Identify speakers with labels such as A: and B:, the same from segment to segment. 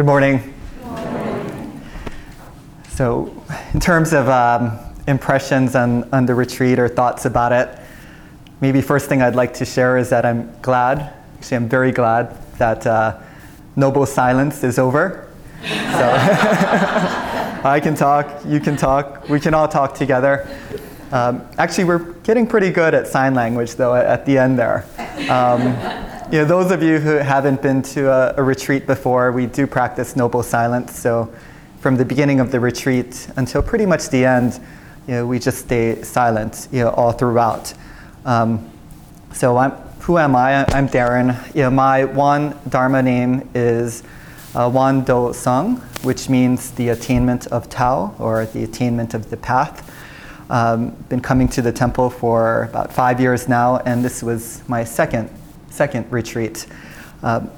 A: Good morning. So, in terms of um, impressions on, on the retreat or thoughts about it, maybe first thing I'd like to share is that I'm glad, actually, I'm very glad that uh, noble silence is over. So, I can talk, you can talk, we can all talk together. Um, actually, we're getting pretty good at sign language, though, at, at the end there. Um, know, those of you who haven't been to a, a, retreat before, we do practice noble silence. So, from the beginning of the retreat until pretty much the end, you know, we just stay silent, you know, all throughout. Um, so, I'm, who am I? I'm Darren. You know, my Won Dharma name is uh, Won Do Sung, which means the attainment of Tao or the attainment of the path. Um, been coming to the temple for about five years now, and this was my second second retreat. Um,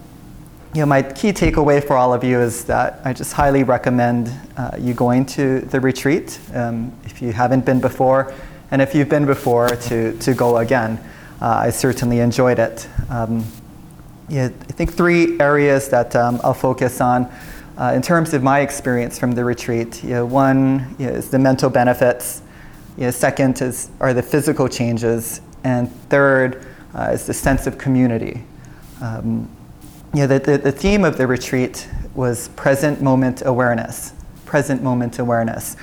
A: you know, my key takeaway for all of you is that I just highly recommend uh, you going to the retreat um, if you haven't been before, and if you've been before, to, to go again. Uh, I certainly enjoyed it. Um, yeah, I think three areas that um, I'll focus on uh, in terms of my experience from the retreat. You know, one you know, is the mental benefits. You know, second is, are the physical changes. And third uh, is the sense of community. Um, know, the, the, the, theme of the retreat was present moment awareness. Present moment awareness.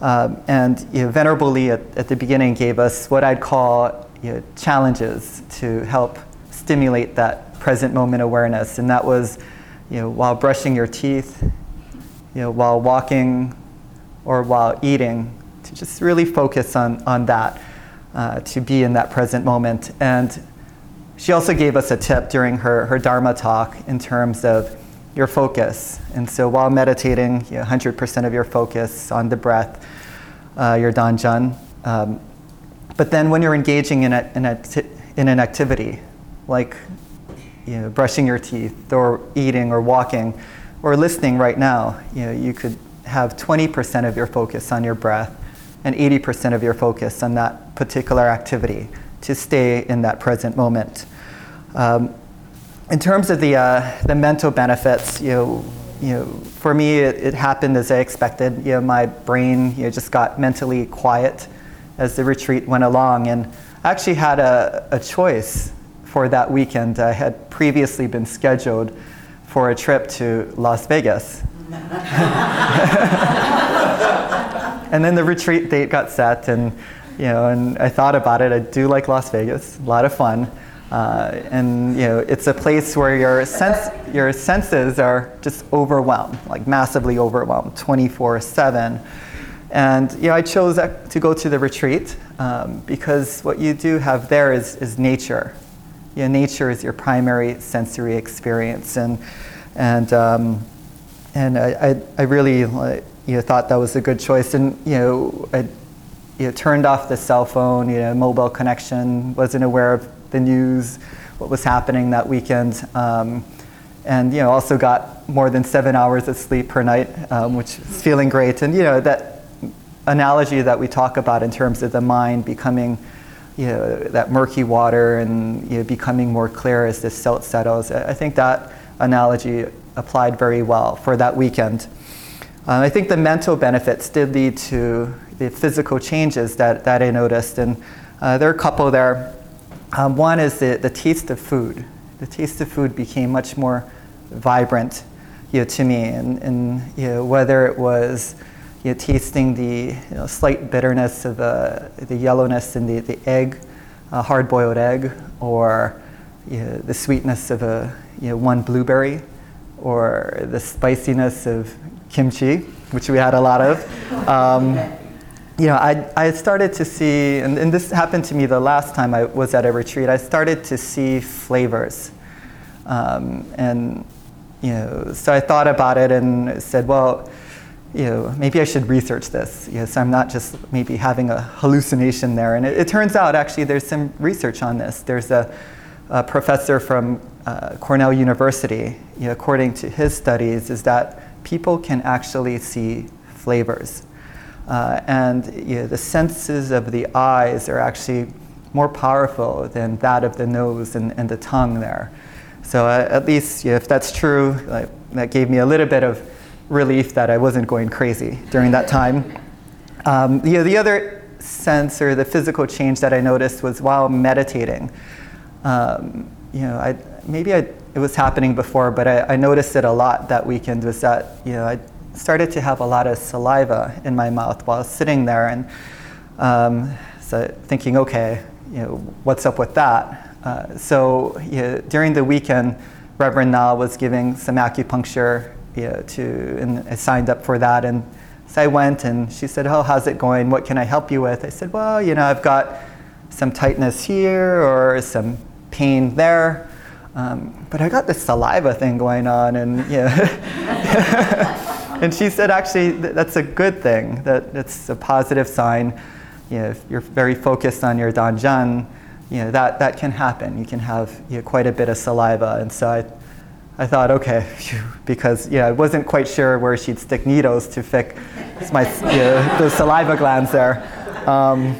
A: Um, and you know, Venerable Lee at, at, the beginning gave us what I'd call you know, challenges to help stimulate that present moment awareness. And that was you know, while brushing your teeth, you know, while walking, or while eating, to just really focus on, on that, uh, to be in that present moment. And she also gave us a tip during her, her Dharma talk in terms of your focus. And so while meditating, you know, 100% of your focus on the breath, uh, your danjan. Um, but then when you're engaging in, a, in, a t- in an activity, like you know, brushing your teeth or eating or walking or listening right now, you, know, you could have 20% of your focus on your breath and 80% of your focus on that particular activity to stay in that present moment. Um, in terms of the, uh, the mental benefits, you know, you know, for me, it, it, happened as I expected. You know, my brain you know, just got mentally quiet as the retreat went along, and I actually had a, a choice for that weekend. I had previously been scheduled for a trip to Las Vegas. and then the retreat date got set, and you know, and I thought about it. I do like Las Vegas, a lot of fun, uh, and you know, it's a place where your sense, your senses are just overwhelmed, like massively overwhelmed, 24/7. And you know, I chose to go to the retreat um, because what you do have there is, is nature. You know, nature is your primary sensory experience, and and um, and I, I, I really you know, thought that was a good choice. And you know, I you know, turned off the cell phone, you know, mobile connection, wasn't aware of the news, what was happening that weekend, um, and you know, also got more than seven hours of sleep per night, um, which is feeling great. And you know, that analogy that we talk about in terms of the mind becoming you know, that murky water and you know, becoming more clear as the silt settles. I think that analogy applied very well for that weekend. Um, I think the mental benefits did lead to the physical changes that, that I noticed, and uh, there are a couple there. Um, one is the, the taste of food. The taste of food became much more vibrant you know, to me, and, and you know, whether it was you know, tasting the you know, slight bitterness of uh, the yellowness in the, the egg, a hard boiled egg, or you know, the sweetness of a, you know, one blueberry, or the spiciness of kimchi, which we had a lot of. Um, you know, I, I started to see, and, and this happened to me the last time I was at a retreat, I started to see flavors. Um, and, you know, so I thought about it and said, well, you know, maybe I should research this. You know, so I'm not just maybe having a hallucination there. And it, it turns out actually there's some research on this. There's a, a professor from uh, Cornell University, you know, according to his studies, is that people can actually see flavors. Uh, and you know, the senses of the eyes are actually more powerful than that of the nose and, and the tongue there. So uh, at least you know, if that's true, like, that gave me a little bit of relief that I wasn't going crazy during that time. Um, you know, the other sense or the physical change that I noticed was while meditating. Um, you know, I, maybe I, it was happening before, but I, I, noticed it a lot that weekend was that, you know, I started to have a lot of saliva in my mouth while sitting there and um, so thinking, okay, you know, what's up with that? Uh, so you know, during the weekend, Reverend Na was giving some acupuncture you know, to, and I signed up for that. And so I went and she said, oh, how's it going? What can I help you with? I said, well, you know, I've got some tightness here or some pain there. Um, but I got this saliva thing going on, and yeah. and she said, actually, that's a good thing. That it's a positive sign. You know, if you're very focused on your danzhan, you know, that, that can happen. You can have you know, quite a bit of saliva. And so I, I thought, okay, phew, because yeah, I wasn't quite sure where she'd stick needles to fix my you know, the saliva glands there. Um,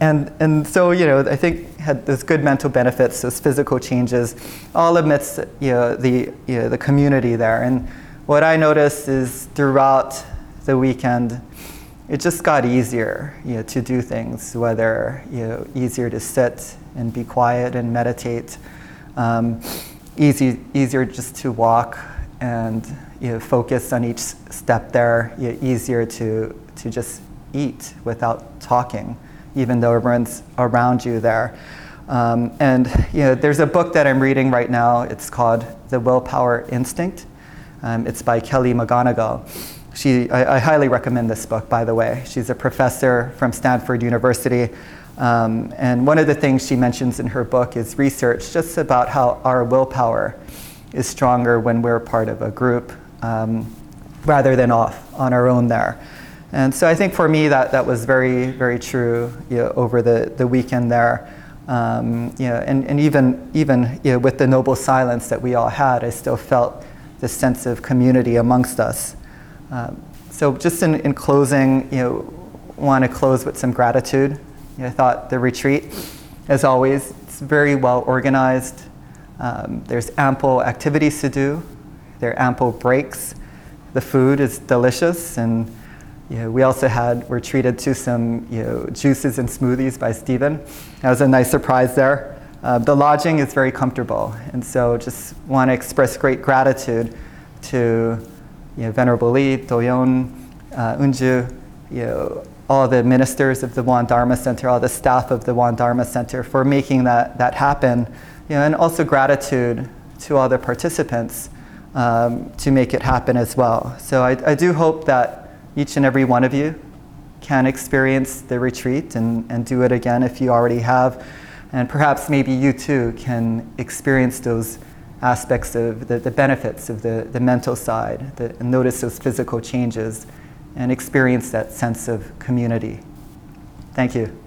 A: and, and so, you know, I think had those good mental benefits, those physical changes, all amidst you know, the, you know, the community there. And what I noticed is throughout the weekend, it just got easier you know, to do things, whether you know, easier to sit and be quiet and meditate, um, easy, easier just to walk and you know, focus on each step there, you know, easier to, to just eat without talking even though everyone's around you there. Um, and you know, there's a book that I'm reading right now. It's called The Willpower Instinct. Um, it's by Kelly McGonigal. She, I, I, highly recommend this book, by the way. She's a professor from Stanford University. Um, and one of the things she mentions in her book is research just about how our willpower is stronger when we're part of a group um, rather than off on our own there. And so I think for me that, that was very, very true you know, over the, the weekend there. Um, you know, and, and even, even you know, with the noble silence that we all had, I still felt this sense of community amongst us. Um, so just in, in closing, you know, want to close with some gratitude. You know, I thought the retreat, as always, it's very well organized. Um, there's ample activities to do. There are ample breaks. The food is delicious and you know, we also had, were treated to some you know, juices and smoothies by Stephen. That was a nice surprise there. Uh, the lodging is very comfortable, and so just want to express great gratitude to you know, Venerable Lee, Doyon, uh, Unju, you know, all the ministers of the Won Dharma Center, all the staff of the Won Dharma Center for making that, that happen, you know, and also gratitude to all the participants um, to make it happen as well. So I, I do hope that each and every one of you can experience the retreat and, and do it again if you already have. And perhaps maybe you too can experience those aspects of the, the benefits of the, the mental side, the, and notice those physical changes, and experience that sense of community. Thank you.